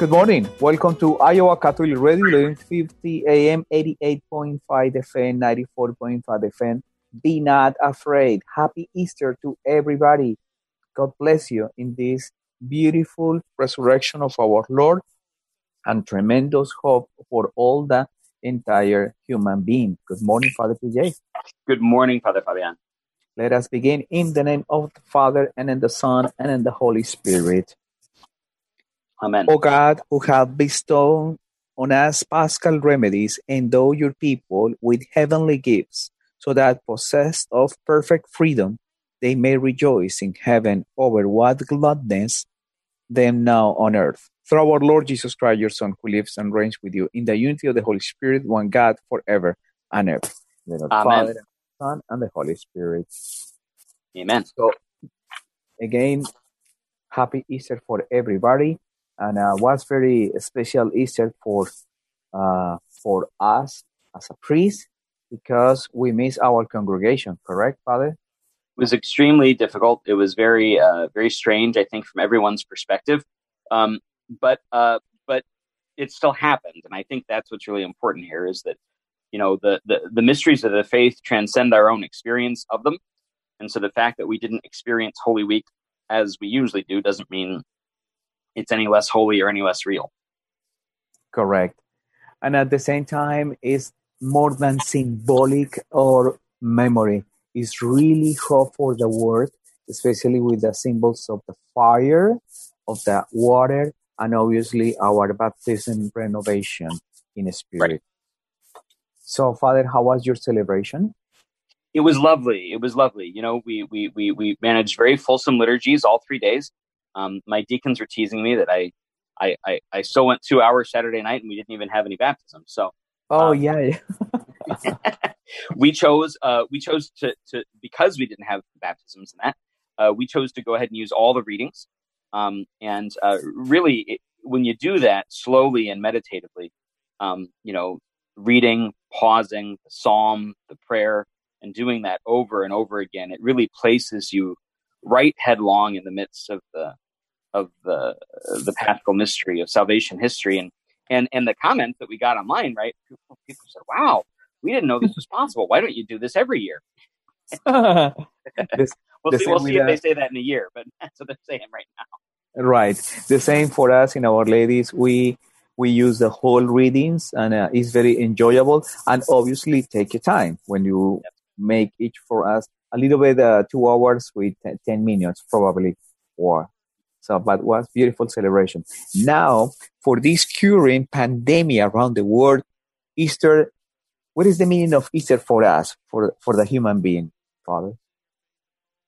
Good morning. Welcome to Iowa Catholic Radio, 1150 AM, 88.5 FM, 94.5 FM. Be not afraid. Happy Easter to everybody. God bless you in this beautiful resurrection of our Lord and tremendous hope for all the entire human being. Good morning, Father PJ. Good morning, Father Fabian. Let us begin in the name of the Father and in the Son and in the Holy Spirit. Amen. O God, who have bestowed on us paschal remedies, endow your people with heavenly gifts, so that possessed of perfect freedom, they may rejoice in heaven over what gladness them now on earth. Through our Lord Jesus Christ, your Son, who lives and reigns with you in the unity of the Holy Spirit, one God, forever and ever. Amen. Father, and Son, and the Holy Spirit. Amen. So, again, happy Easter for everybody, and uh, was very special Easter for uh, for us as a priest because we miss our congregation. Correct, Father? It was extremely difficult. It was very, uh, very strange. I think from everyone's perspective, um, but uh, but it still happened, and I think that's what's really important here is that you know the, the the mysteries of the faith transcend our own experience of them, and so the fact that we didn't experience Holy Week as we usually do doesn't mean it's any less holy or any less real. Correct. And at the same time, it's more than symbolic or memory. It's really hope for the world, especially with the symbols of the fire, of the water, and obviously our baptism renovation in spirit. Right. So, Father, how was your celebration? It was lovely. It was lovely. You know, we we we we managed very fulsome liturgies all three days. Um, my deacons were teasing me that I, I I I so went two hours Saturday night and we didn't even have any baptism. So Oh, Um, yeah. we chose uh, we chose to, to because we didn't have baptisms and that uh, we chose to go ahead and use all the readings um, and uh, really it, when you do that slowly and meditatively um, you know reading pausing the psalm the prayer and doing that over and over again it really places you right headlong in the midst of the of the the paschal mystery of salvation history and and and the comments that we got online right people, people said wow we didn't know this was possible. Why don't you do this every year? This- We'll see. We'll see if that. they say that in a year, but that's what they're saying right now. Right. The same for us in Our Ladies. We we use the whole readings, and uh, it's very enjoyable. And obviously, take your time when you make each for us a little bit. Uh, two hours with te- ten minutes, probably, or so. But was beautiful celebration. Now, for this current pandemic around the world, Easter. What is the meaning of Easter for us, for for the human being, Father?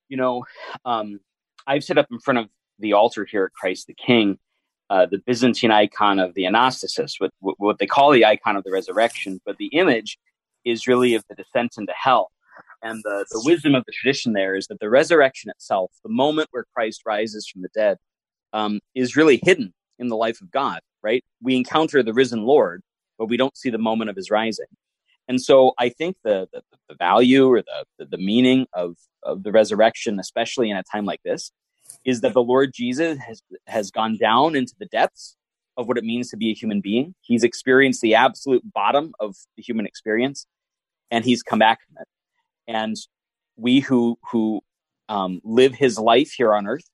You know, um, I've set up in front of the altar here at Christ the King uh, the Byzantine icon of the Anastasis, what what they call the icon of the resurrection, but the image is really of the descent into hell. And the, the wisdom of the tradition there is that the resurrection itself, the moment where Christ rises from the dead, um, is really hidden in the life of God, right? We encounter the risen Lord, but we don't see the moment of his rising. And so I think the, the, the value or the, the, the meaning of, of the resurrection, especially in a time like this, is that the Lord Jesus has, has gone down into the depths of what it means to be a human being. He's experienced the absolute bottom of the human experience, and he's come back from it. And we who who um, live his life here on earth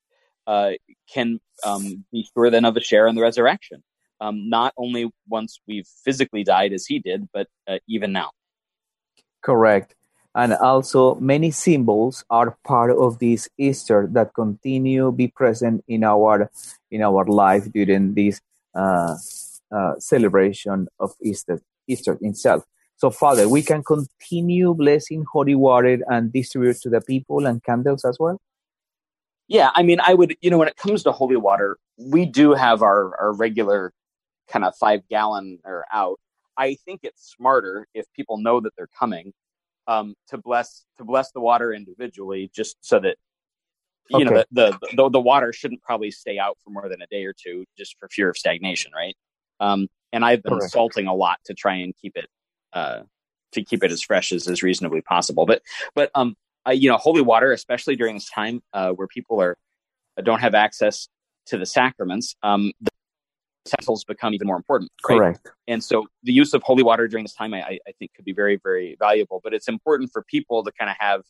uh, can um, be sure then of a share in the resurrection. Um, not only once we've physically died as he did, but uh, even now. Correct. And also, many symbols are part of this Easter that continue to be present in our in our life during this uh, uh, celebration of Easter, Easter itself. So, Father, we can continue blessing holy water and distribute to the people and candles as well. Yeah, I mean, I would, you know, when it comes to holy water, we do have our our regular kind of five gallon or out. I think it's smarter if people know that they're coming um, to bless to bless the water individually, just so that you okay. know the, the, the the water shouldn't probably stay out for more than a day or two, just for fear of stagnation, right? Um, and I've been Correct. salting a lot to try and keep it uh, to keep it as fresh as is reasonably possible. But but um, uh, you know, holy water, especially during this time uh, where people are uh, don't have access to the sacraments, um, the utensils become even more important. Right? Correct. And so the use of holy water during this time, I, I think, could be very very valuable. But it's important for people to kind of have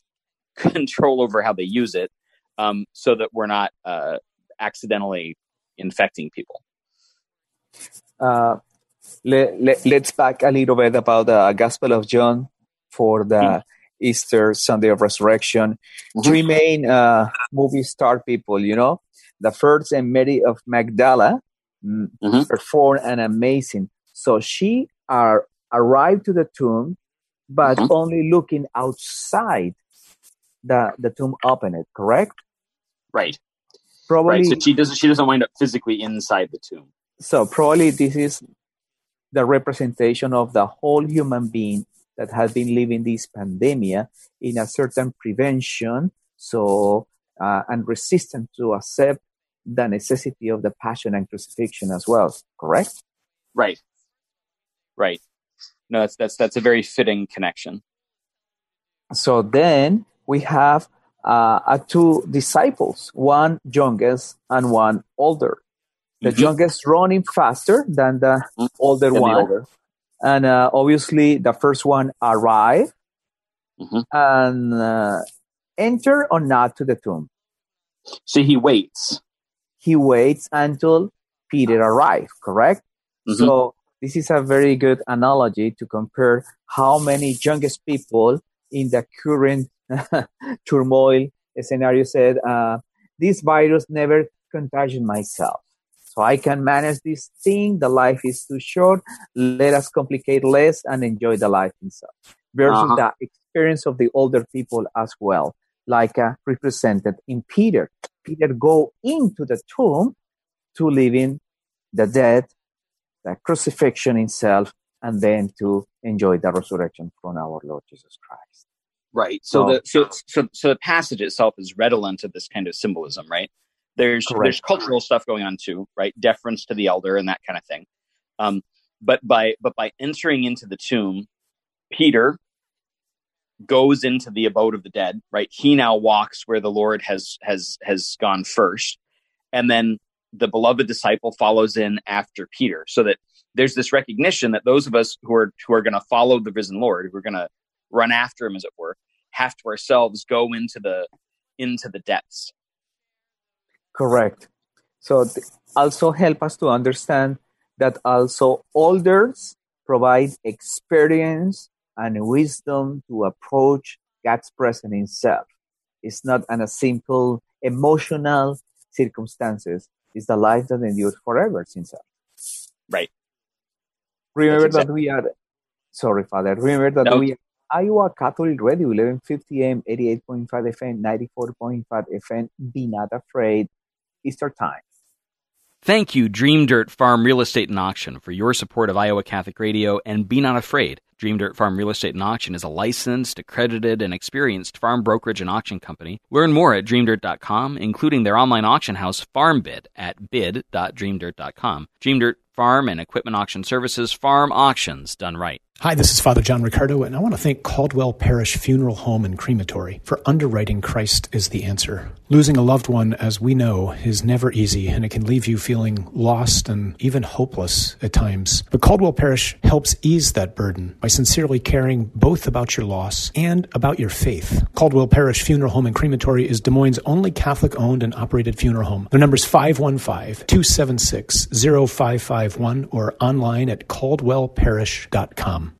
control over how they use it, um, so that we're not uh, accidentally infecting people. Uh, let, let, us back a little bit about the Gospel of John for the mm-hmm. Easter Sunday of Resurrection. Mm-hmm. Three main uh, movie star people, you know. The first and Mary of Magdala mm, mm-hmm. performed an amazing. So she are arrived to the tomb, but mm-hmm. only looking outside the the tomb opened. Correct? Right. Probably. Right. So she doesn't. She doesn't wind up physically inside the tomb. So probably this is the representation of the whole human being that has been living this pandemic in a certain prevention so uh, and resistant to accept the necessity of the passion and crucifixion as well correct? Right. Right. No that's that's that's a very fitting connection. So then we have uh, two disciples one youngest and one older the mm-hmm. youngest running faster than the mm-hmm. older one. The older. And uh, obviously, the first one arrived mm-hmm. and uh, enter or not to the tomb. So he waits. He waits until Peter arrives, correct? Mm-hmm. So this is a very good analogy to compare how many youngest people in the current turmoil scenario said, uh, this virus never contagion myself. So I can manage this thing. The life is too short. Let us complicate less and enjoy the life itself. Versus uh-huh. the experience of the older people as well, like uh, represented in Peter. Peter go into the tomb to live in the death, the crucifixion itself, and then to enjoy the resurrection from our Lord Jesus Christ. Right. So, so the so, so so the passage itself is redolent of this kind of symbolism, right? There's Correct. there's cultural stuff going on too, right? Deference to the elder and that kind of thing. Um, but by but by entering into the tomb, Peter goes into the abode of the dead, right? He now walks where the Lord has has has gone first, and then the beloved disciple follows in after Peter, so that there's this recognition that those of us who are who are going to follow the risen Lord, who are going to run after him, as it were, have to ourselves go into the into the depths Correct. So also help us to understand that also elders provide experience and wisdom to approach God's presence Himself. It's not an, a simple emotional circumstances. It's the life that endures forever since Right. Remember exactly. that we are sorry, Father. Remember that no. we are Iowa Catholic Radio, 1150 AM, 88.5 FM, 94.5 FM. Be not afraid. Easter time. Thank you, Dream Dirt Farm Real Estate and Auction, for your support of Iowa Catholic Radio, and be not afraid. Dream Dirt Farm Real Estate and Auction is a licensed, accredited, and experienced farm brokerage and auction company. Learn more at dreamdirt.com, including their online auction house, FarmBid, at bid.dreamdirt.com. Dream Dirt Farm and Equipment Auction Services, farm auctions done right. Hi, this is Father John Riccardo, and I want to thank Caldwell Parish Funeral Home and Crematory for underwriting Christ is the answer. Losing a loved one, as we know, is never easy, and it can leave you feeling lost and even hopeless at times. But Caldwell Parish helps ease that burden by sincerely caring both about your loss and about your faith. Caldwell Parish Funeral Home and Crematory is Des Moines' only Catholic owned and operated funeral home. Their number is 515 276 0551 or online at caldwellparish.com.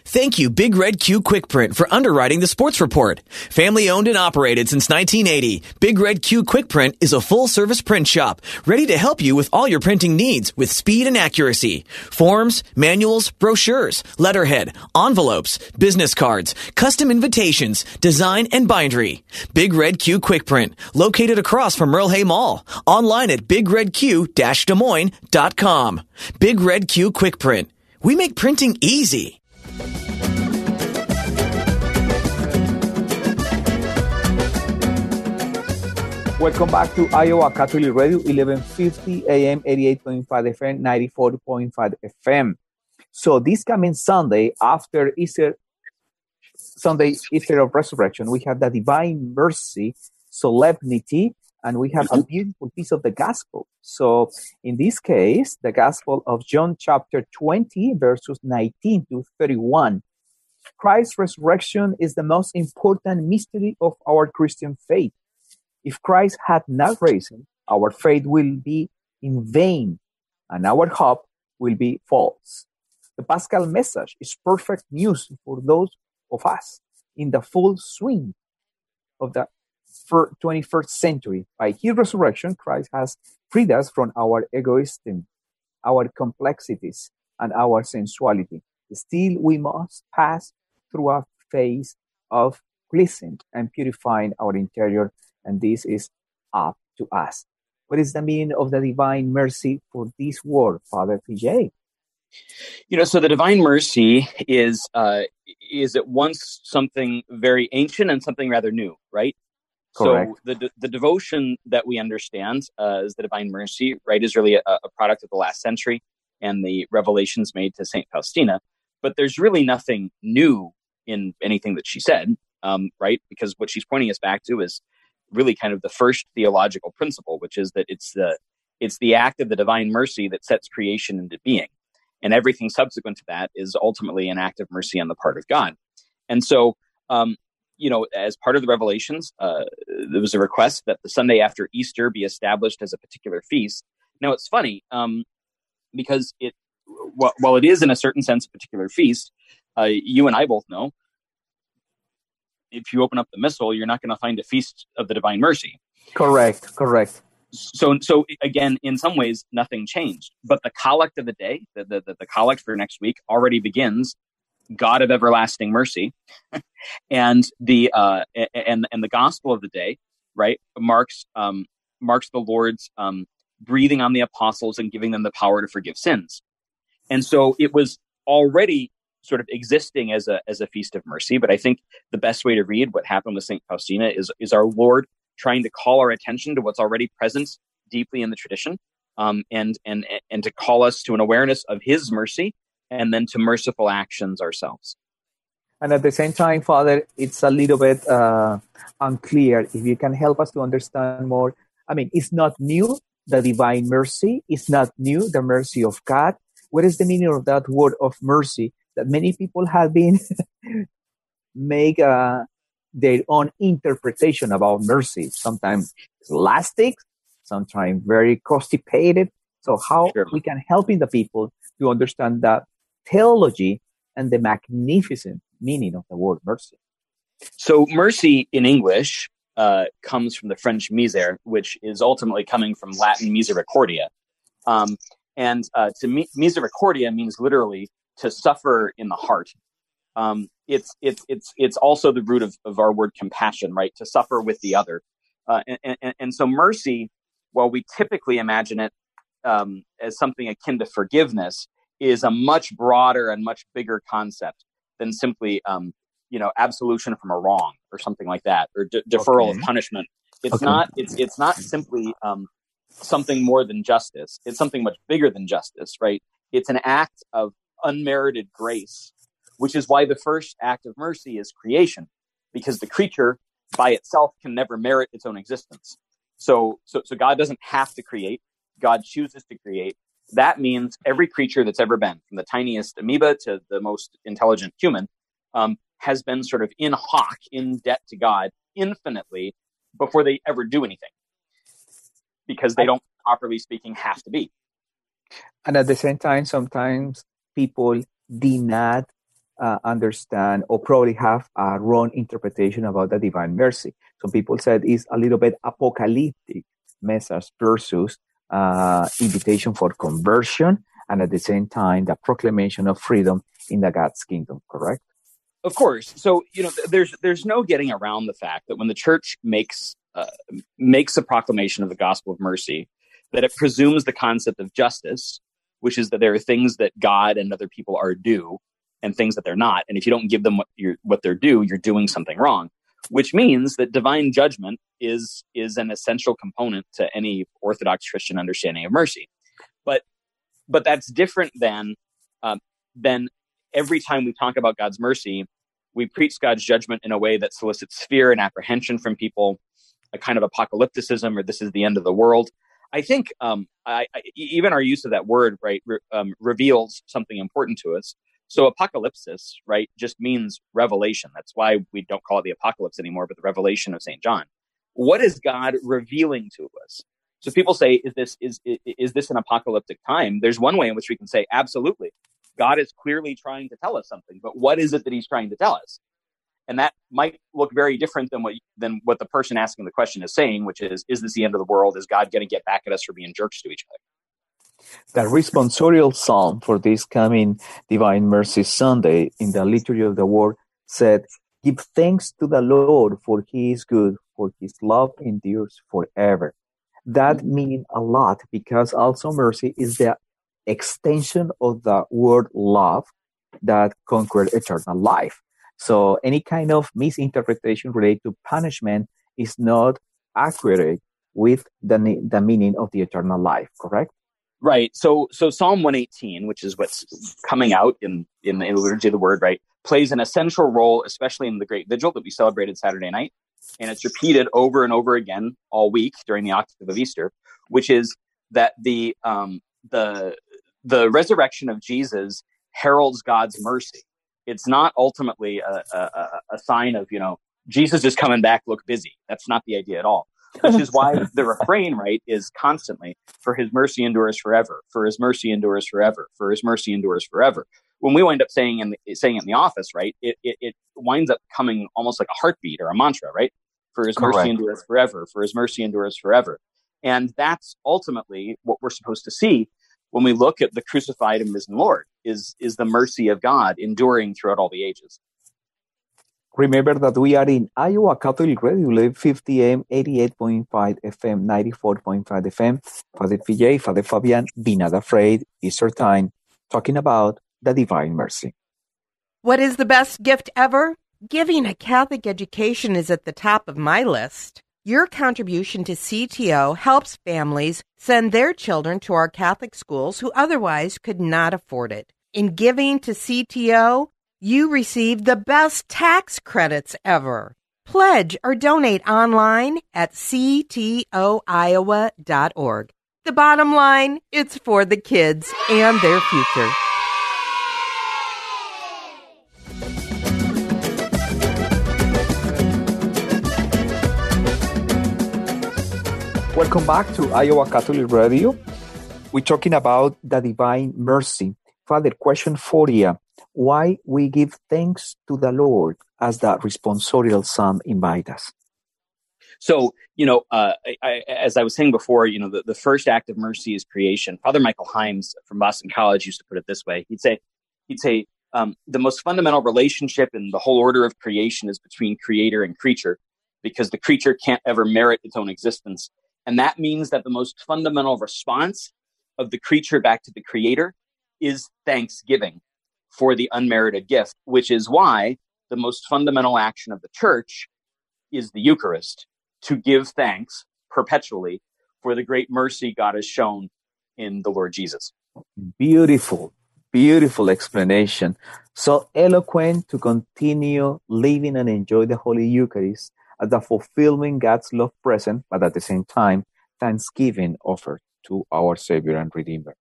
Thank you, Big Red Q Quick Print, for underwriting the sports report. Family owned and operated since 1980, Big Red Q Quick Print is a full service print shop ready to help you with all your printing needs with speed and accuracy. Forms, manuals, brochures, letterhead, envelopes, business cards, custom invitations, design, and bindery. Big Red Q Quick Print, located across from Merle Hay Mall. Online at bigredq-des Moines.com. Big Red Q Quick Print. We make printing easy. Welcome back to Iowa Catholic Radio, 1150 AM, 88.5 FM, 94.5 FM. So this coming Sunday, after Easter, Sunday, Easter of Resurrection, we have the Divine Mercy Solemnity, and we have a mm-hmm. beautiful piece of the Gospel. So in this case, the Gospel of John chapter 20, verses 19 to 31. Christ's resurrection is the most important mystery of our Christian faith. If Christ had not risen, our faith will be in vain and our hope will be false. The Paschal message is perfect news for those of us in the full swing of the 21st century. By his resurrection, Christ has freed us from our egoism, our complexities, and our sensuality. Still, we must pass through a phase of cleansing and purifying our interior, and this is up to us. What is the meaning of the divine mercy for this world, Father PJ? You know, so the divine mercy is uh, is at once something very ancient and something rather new, right? Correct. So the the devotion that we understand uh, as the divine mercy, right, is really a, a product of the last century and the revelations made to Saint Faustina. But there's really nothing new in anything that she said, um, right? Because what she's pointing us back to is really kind of the first theological principle, which is that it's the it's the act of the divine mercy that sets creation into being, and everything subsequent to that is ultimately an act of mercy on the part of God. And so, um, you know, as part of the revelations, uh, there was a request that the Sunday after Easter be established as a particular feast. Now, it's funny um, because it, while it is in a certain sense a particular feast, uh, you and I both know if you open up the missal, you're not going to find a feast of the divine mercy. Correct, correct. So, so again, in some ways, nothing changed. But the collect of the day, the, the, the collect for next week, already begins God of everlasting mercy, and the uh, and and the gospel of the day, right, marks um, marks the Lord's um, breathing on the apostles and giving them the power to forgive sins. And so it was already sort of existing as a as a feast of mercy. But I think the best way to read what happened with Saint Faustina is is our Lord trying to call our attention to what's already present deeply in the tradition, um, and and and to call us to an awareness of His mercy, and then to merciful actions ourselves. And at the same time, Father, it's a little bit uh, unclear. If you can help us to understand more, I mean, it's not new. The divine mercy is not new. The mercy of God. What is the meaning of that word of mercy? that many people have been make uh, their own interpretation about mercy. Sometimes elastic, sometimes very constipated. So how sure. we can helping the people to understand that theology and the magnificent meaning of the word mercy. So mercy in English uh, comes from the French miser, which is ultimately coming from Latin misericordia. Um, and uh, to misericordia means literally to suffer in the heart. Um, it's it's it's it's also the root of, of our word compassion, right? To suffer with the other, uh, and, and, and so mercy, while we typically imagine it um, as something akin to forgiveness, is a much broader and much bigger concept than simply um, you know absolution from a wrong or something like that or de- deferral okay. of punishment. It's okay. not it's it's not simply um, something more than justice. It's something much bigger than justice, right? It's an act of unmerited grace, which is why the first act of mercy is creation, because the creature by itself can never merit its own existence. So, so, so God doesn't have to create. God chooses to create. That means every creature that's ever been, from the tiniest amoeba to the most intelligent human, um, has been sort of in hoc, in debt to God infinitely before they ever do anything because they don't, properly speaking, have to be. And at the same time, sometimes people do not uh, understand or probably have a wrong interpretation about the divine mercy. Some people said it's a little bit apocalyptic message versus uh, invitation for conversion and at the same time the proclamation of freedom in the God's kingdom. Correct? Of course. So you know, there's there's no getting around the fact that when the church makes uh, makes a proclamation of the gospel of mercy, that it presumes the concept of justice, which is that there are things that God and other people are due, and things that they're not. And if you don't give them what what they're due, you're doing something wrong. Which means that divine judgment is is an essential component to any Orthodox Christian understanding of mercy. But but that's different than um, than every time we talk about God's mercy, we preach God's judgment in a way that solicits fear and apprehension from people, a kind of apocalypticism or this is the end of the world. I think um, I, I, even our use of that word, right, re, um, reveals something important to us. So apocalypsis, right, just means revelation. That's why we don't call it the apocalypse anymore, but the revelation of St. John. What is God revealing to us? So people say, is this is is this an apocalyptic time? There's one way in which we can say, absolutely. God is clearly trying to tell us something, but what is it that he's trying to tell us? And that might look very different than what than what the person asking the question is saying, which is, is this the end of the world? Is God going to get back at us for being jerks to each other? The responsorial psalm for this coming Divine Mercy Sunday in the Liturgy of the Word said, Give thanks to the Lord, for he is good, for his love endures forever. That means a lot because also mercy is the extension of the word love that conquered eternal life. So any kind of misinterpretation related to punishment is not accurate with the, the meaning of the eternal life, correct? Right. So, so Psalm 118, which is what's coming out in, in the liturgy of the word, right, plays an essential role, especially in the great vigil that we celebrated Saturday night. And it's repeated over and over again all week during the octave of Easter, which is that the, um, the, the resurrection of Jesus heralds God's mercy. It's not ultimately a, a, a sign of, you know, Jesus is coming back, look busy. That's not the idea at all. Which is why the refrain, right, is constantly, for his mercy endures forever, for his mercy endures forever, for his mercy endures forever. When we wind up saying in the, saying it in the office, right, it, it, it winds up coming almost like a heartbeat or a mantra, right? For his Correct. mercy endures forever, for his mercy endures forever. And that's ultimately what we're supposed to see when we look at the crucified and risen Lord is is the mercy of God enduring throughout all the ages. Remember that we are in Iowa Catholic Radio, 50 AM, 88.5 FM, 94.5 FM. Father PJ, Father Fabian, be not afraid, It's your time, talking about the divine mercy. What is the best gift ever? Giving a Catholic education is at the top of my list. Your contribution to CTO helps families send their children to our Catholic schools who otherwise could not afford it. In giving to CTO, you receive the best tax credits ever. Pledge or donate online at ctoiowa.org. The bottom line, it's for the kids and their future. Welcome back to Iowa Catholic Radio. We're talking about the divine mercy. Father, question for you. Why we give thanks to the Lord as the responsorial psalm invite us? So, you know, uh, I, I, as I was saying before, you know, the, the first act of mercy is creation. Father Michael Himes from Boston College used to put it this way. He'd say, he'd say, um, the most fundamental relationship in the whole order of creation is between creator and creature because the creature can't ever merit its own existence. And that means that the most fundamental response of the creature back to the creator is thanksgiving for the unmerited gift, which is why the most fundamental action of the church is the Eucharist to give thanks perpetually for the great mercy God has shown in the Lord Jesus. Beautiful, beautiful explanation. So eloquent to continue living and enjoy the Holy Eucharist as the fulfilling God's love present, but at the same time, thanksgiving offered to our Savior and Redeemer.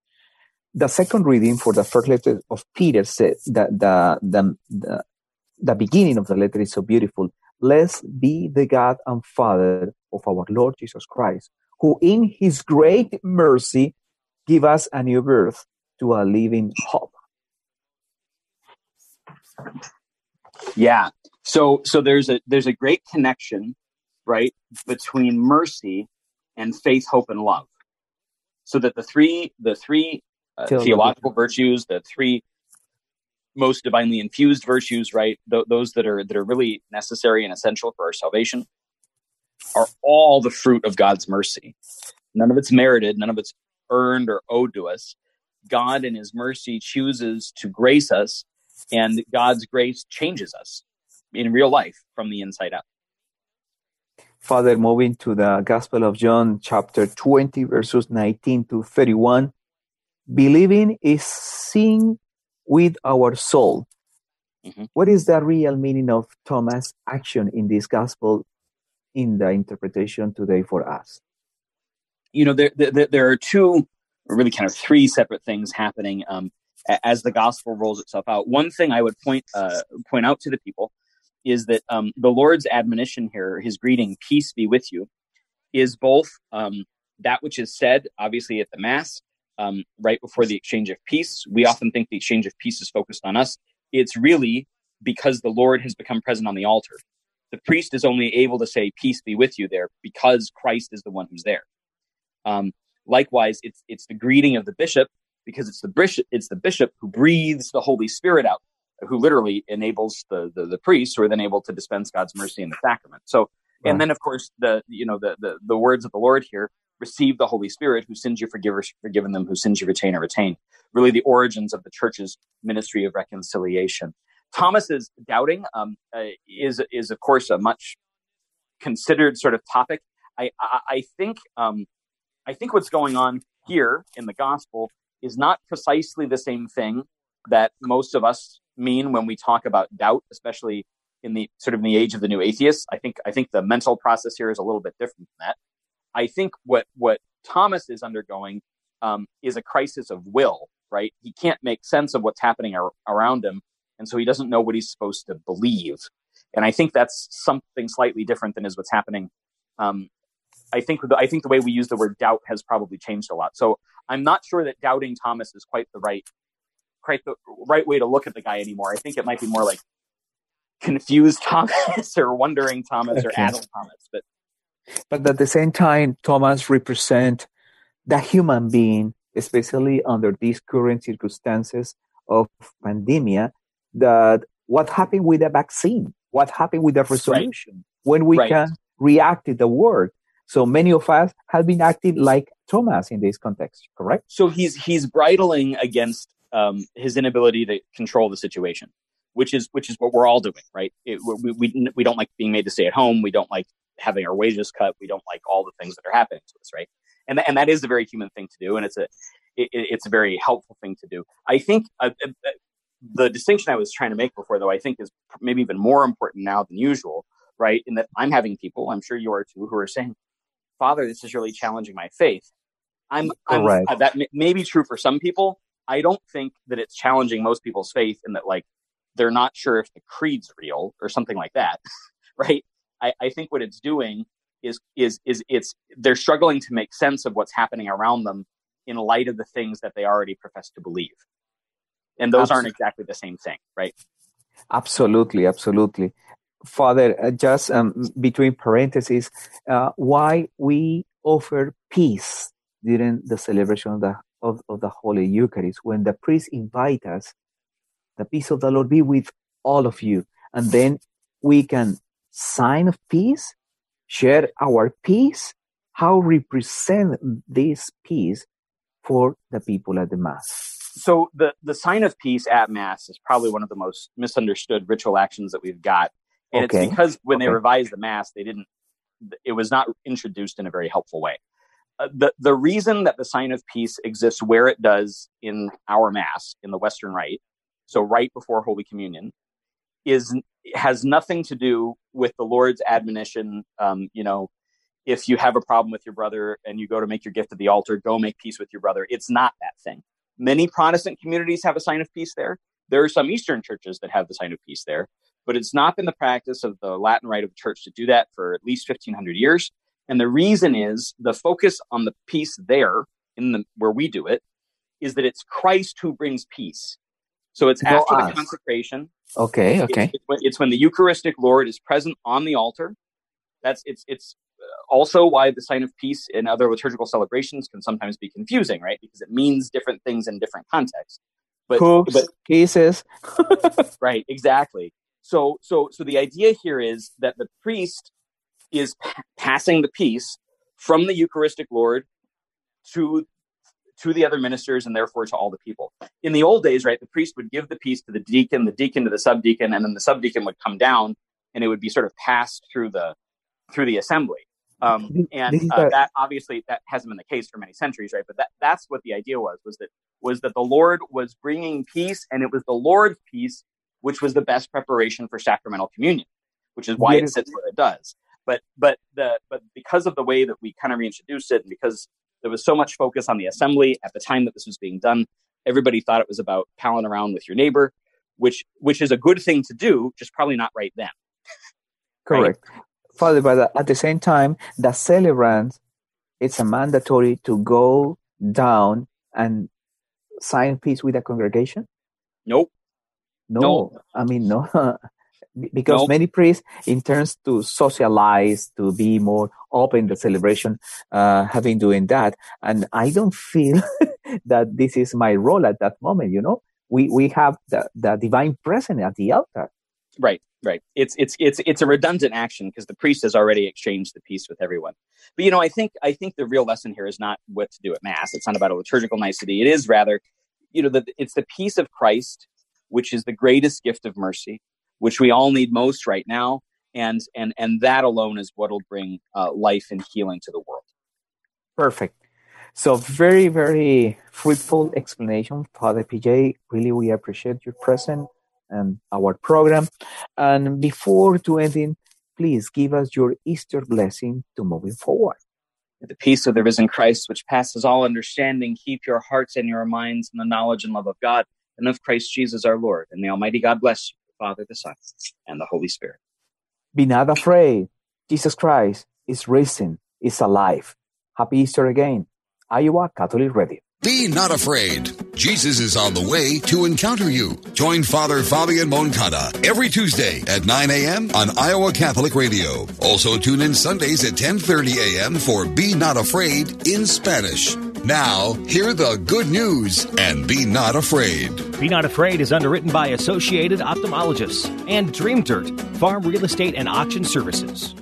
The second reading for the first letter of Peter said that the, the, the, the beginning of the letter is so beautiful. Blessed be the God and Father of our Lord Jesus Christ, who in his great mercy give us a new birth to a living hope. Yeah. So so there's a there's a great connection, right, between mercy and faith, hope, and love. So that the three the three uh, theological virtues, the three most divinely infused virtues, right, th- those that are that are really necessary and essential for our salvation, are all the fruit of God's mercy. None of it's merited, none of it's earned or owed to us. God, in His mercy, chooses to grace us, and God's grace changes us in real life from the inside out. Father, moving to the Gospel of John, chapter 20, verses 19 to 31. Believing is seeing with our soul. Mm-hmm. What is the real meaning of Thomas' action in this Gospel in the interpretation today for us? You know, there, there, there are two, or really kind of three separate things happening um, as the Gospel rolls itself out. One thing I would point uh, point out to the people is that um, the Lord's admonition here, his greeting, peace be with you, is both um, that which is said, obviously, at the Mass, um, right before the exchange of peace. We often think the exchange of peace is focused on us. It's really because the Lord has become present on the altar. The priest is only able to say, Peace be with you there because Christ is the one who's there. Um, likewise, it's, it's the greeting of the bishop because it's the bishop, it's the bishop who breathes the Holy Spirit out who literally enables the, the, the priests who are then able to dispense God's mercy in the sacrament. So, and then of course the, you know, the, the, the words of the Lord here, receive the Holy Spirit, who sins you forgive or forgiven them, who sins you retain or retain. Really the origins of the church's ministry of reconciliation. Thomas's doubting um, uh, is, is of course a much considered sort of topic. I, I, I think, um, I think what's going on here in the gospel is not precisely the same thing that most of us mean when we talk about doubt, especially in the sort of in the age of the new atheists. I think I think the mental process here is a little bit different than that. I think what what Thomas is undergoing um, is a crisis of will. Right, he can't make sense of what's happening ar- around him, and so he doesn't know what he's supposed to believe. And I think that's something slightly different than is what's happening. Um, I think the, I think the way we use the word doubt has probably changed a lot. So I'm not sure that doubting Thomas is quite the right quite the right way to look at the guy anymore. I think it might be more like confused Thomas or wondering Thomas okay. or addled Thomas. But but at the same time, Thomas represent the human being, especially under these current circumstances of pandemia. That what happened with the vaccine? What happened with the resolution right. when we right. can react to the world. So many of us have been acting like Thomas in this context, correct? So he's he's bridling against um, his inability to control the situation, which is which is what we're all doing, right? It, we, we we don't like being made to stay at home. We don't like having our wages cut. We don't like all the things that are happening to us, right? And th- and that is a very human thing to do, and it's a it, it's a very helpful thing to do. I think uh, uh, the distinction I was trying to make before, though, I think is maybe even more important now than usual, right? In that I'm having people, I'm sure you are too, who are saying, "Father, this is really challenging my faith." I'm, I'm right. uh, that may, may be true for some people, I don't think that it's challenging most people's faith in that like they're not sure if the creed's real or something like that, right? I, I think what it's doing is is is it's they're struggling to make sense of what's happening around them in light of the things that they already profess to believe, and those absolutely. aren't exactly the same thing, right? Absolutely, absolutely. Father, uh, just um, between parentheses, uh, why we offer peace during the celebration of the of, of the Holy Eucharist, when the priest invites us the peace of the Lord be with all of you. And then we can sign of peace, share our peace, how represent this peace for the people at the Mass. So the, the sign of peace at Mass is probably one of the most misunderstood ritual actions that we've got. And okay. it's because when okay. they revised the Mass, they didn't, it was not introduced in a very helpful way. Uh, the, the reason that the sign of peace exists where it does in our Mass, in the Western Rite, so right before Holy Communion, is has nothing to do with the Lord's admonition. Um, you know, if you have a problem with your brother and you go to make your gift at the altar, go make peace with your brother. It's not that thing. Many Protestant communities have a sign of peace there. There are some Eastern churches that have the sign of peace there, but it's not been the practice of the Latin Rite of the Church to do that for at least 1500 years. And the reason is the focus on the peace there in the where we do it is that it's Christ who brings peace. So it's no after us. the consecration. Okay, okay. It's, it's, when, it's when the Eucharistic Lord is present on the altar. That's it's it's uh, also why the sign of peace in other liturgical celebrations can sometimes be confusing, right? Because it means different things in different contexts. But, Hoops, but cases. right, exactly. So, so, so the idea here is that the priest is p- passing the peace from the Eucharistic Lord to to the other ministers and therefore to all the people. In the old days, right, the priest would give the peace to the deacon, the deacon to the subdeacon, and then the subdeacon would come down and it would be sort of passed through the through the assembly. Um, and uh, that obviously that hasn't been the case for many centuries, right? But that, that's what the idea was, was that, was that the Lord was bringing peace and it was the Lord's peace, which was the best preparation for sacramental communion, which is why it sits where it does. But, but the, but because of the way that we kind of reintroduced it and because there was so much focus on the assembly at the time that this was being done, everybody thought it was about palling around with your neighbor, which, which is a good thing to do, just probably not right then. Correct. Right? Father, but at the same time, the celebrant, it's a mandatory to go down and sign peace with the congregation? Nope. No, nope. I mean, no. because nope. many priests, in terms to socialize, to be more open the celebration, uh, have been doing that. And I don't feel that this is my role at that moment, you know? We, we have the, the divine presence at the altar. Right. Right. It's it's it's it's a redundant action because the priest has already exchanged the peace with everyone. But you know, I think I think the real lesson here is not what to do at mass. It's not about a liturgical nicety. It is rather, you know, the, it's the peace of Christ, which is the greatest gift of mercy, which we all need most right now, and and and that alone is what will bring uh, life and healing to the world. Perfect. So very very fruitful explanation, Father PJ. Really, we appreciate your presence and our program. And before to ending, please give us your Easter blessing to moving forward. The peace of the risen Christ, which passes all understanding, keep your hearts and your minds in the knowledge and love of God and of Christ Jesus our Lord. And the Almighty God bless you, Father, the Son, and the Holy Spirit. Be not afraid. Jesus Christ is risen, is alive. Happy Easter again. Iowa Catholic Radio. Be not afraid. Jesus is on the way to encounter you. Join Father Fabian Moncada every Tuesday at 9 a.m. on Iowa Catholic Radio. Also tune in Sundays at 10:30 a.m. for Be Not Afraid in Spanish. Now, hear the good news and be not afraid. Be Not Afraid is underwritten by Associated Ophthalmologists and Dream Dirt Farm Real Estate and Auction Services.